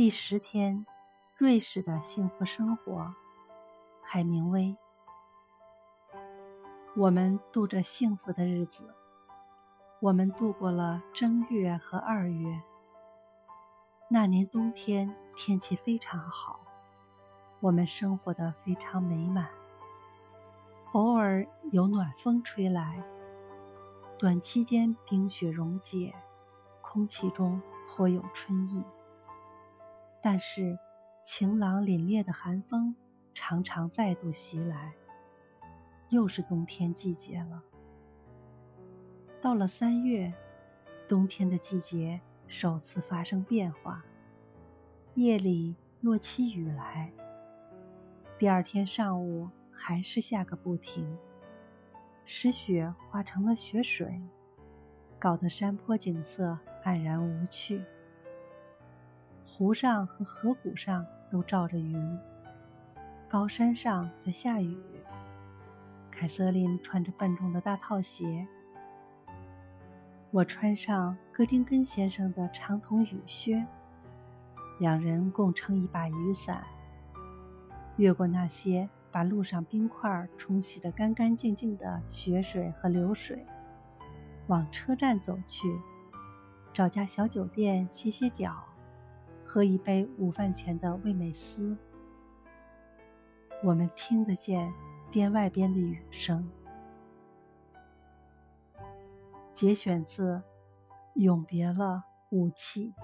第十天，瑞士的幸福生活，海明威。我们度着幸福的日子，我们度过了正月和二月。那年冬天天气非常好，我们生活的非常美满。偶尔有暖风吹来，短期间冰雪溶解，空气中颇有春意。但是，晴朗凛冽的寒风常常再度袭来，又是冬天季节了。到了三月，冬天的季节首次发生变化，夜里落起雨来。第二天上午还是下个不停，使雪化成了雪水，搞得山坡景色黯然无趣。湖上和河谷上都罩着云，高山上在下雨。凯瑟琳穿着笨重的大套鞋，我穿上戈丁根先生的长筒雨靴，两人共撑一把雨伞，越过那些把路上冰块冲洗得干干净净的雪水和流水，往车站走去，找家小酒店歇歇脚。喝一杯午饭前的味美思，我们听得见店外边的雨声。节选自《永别了，武器》。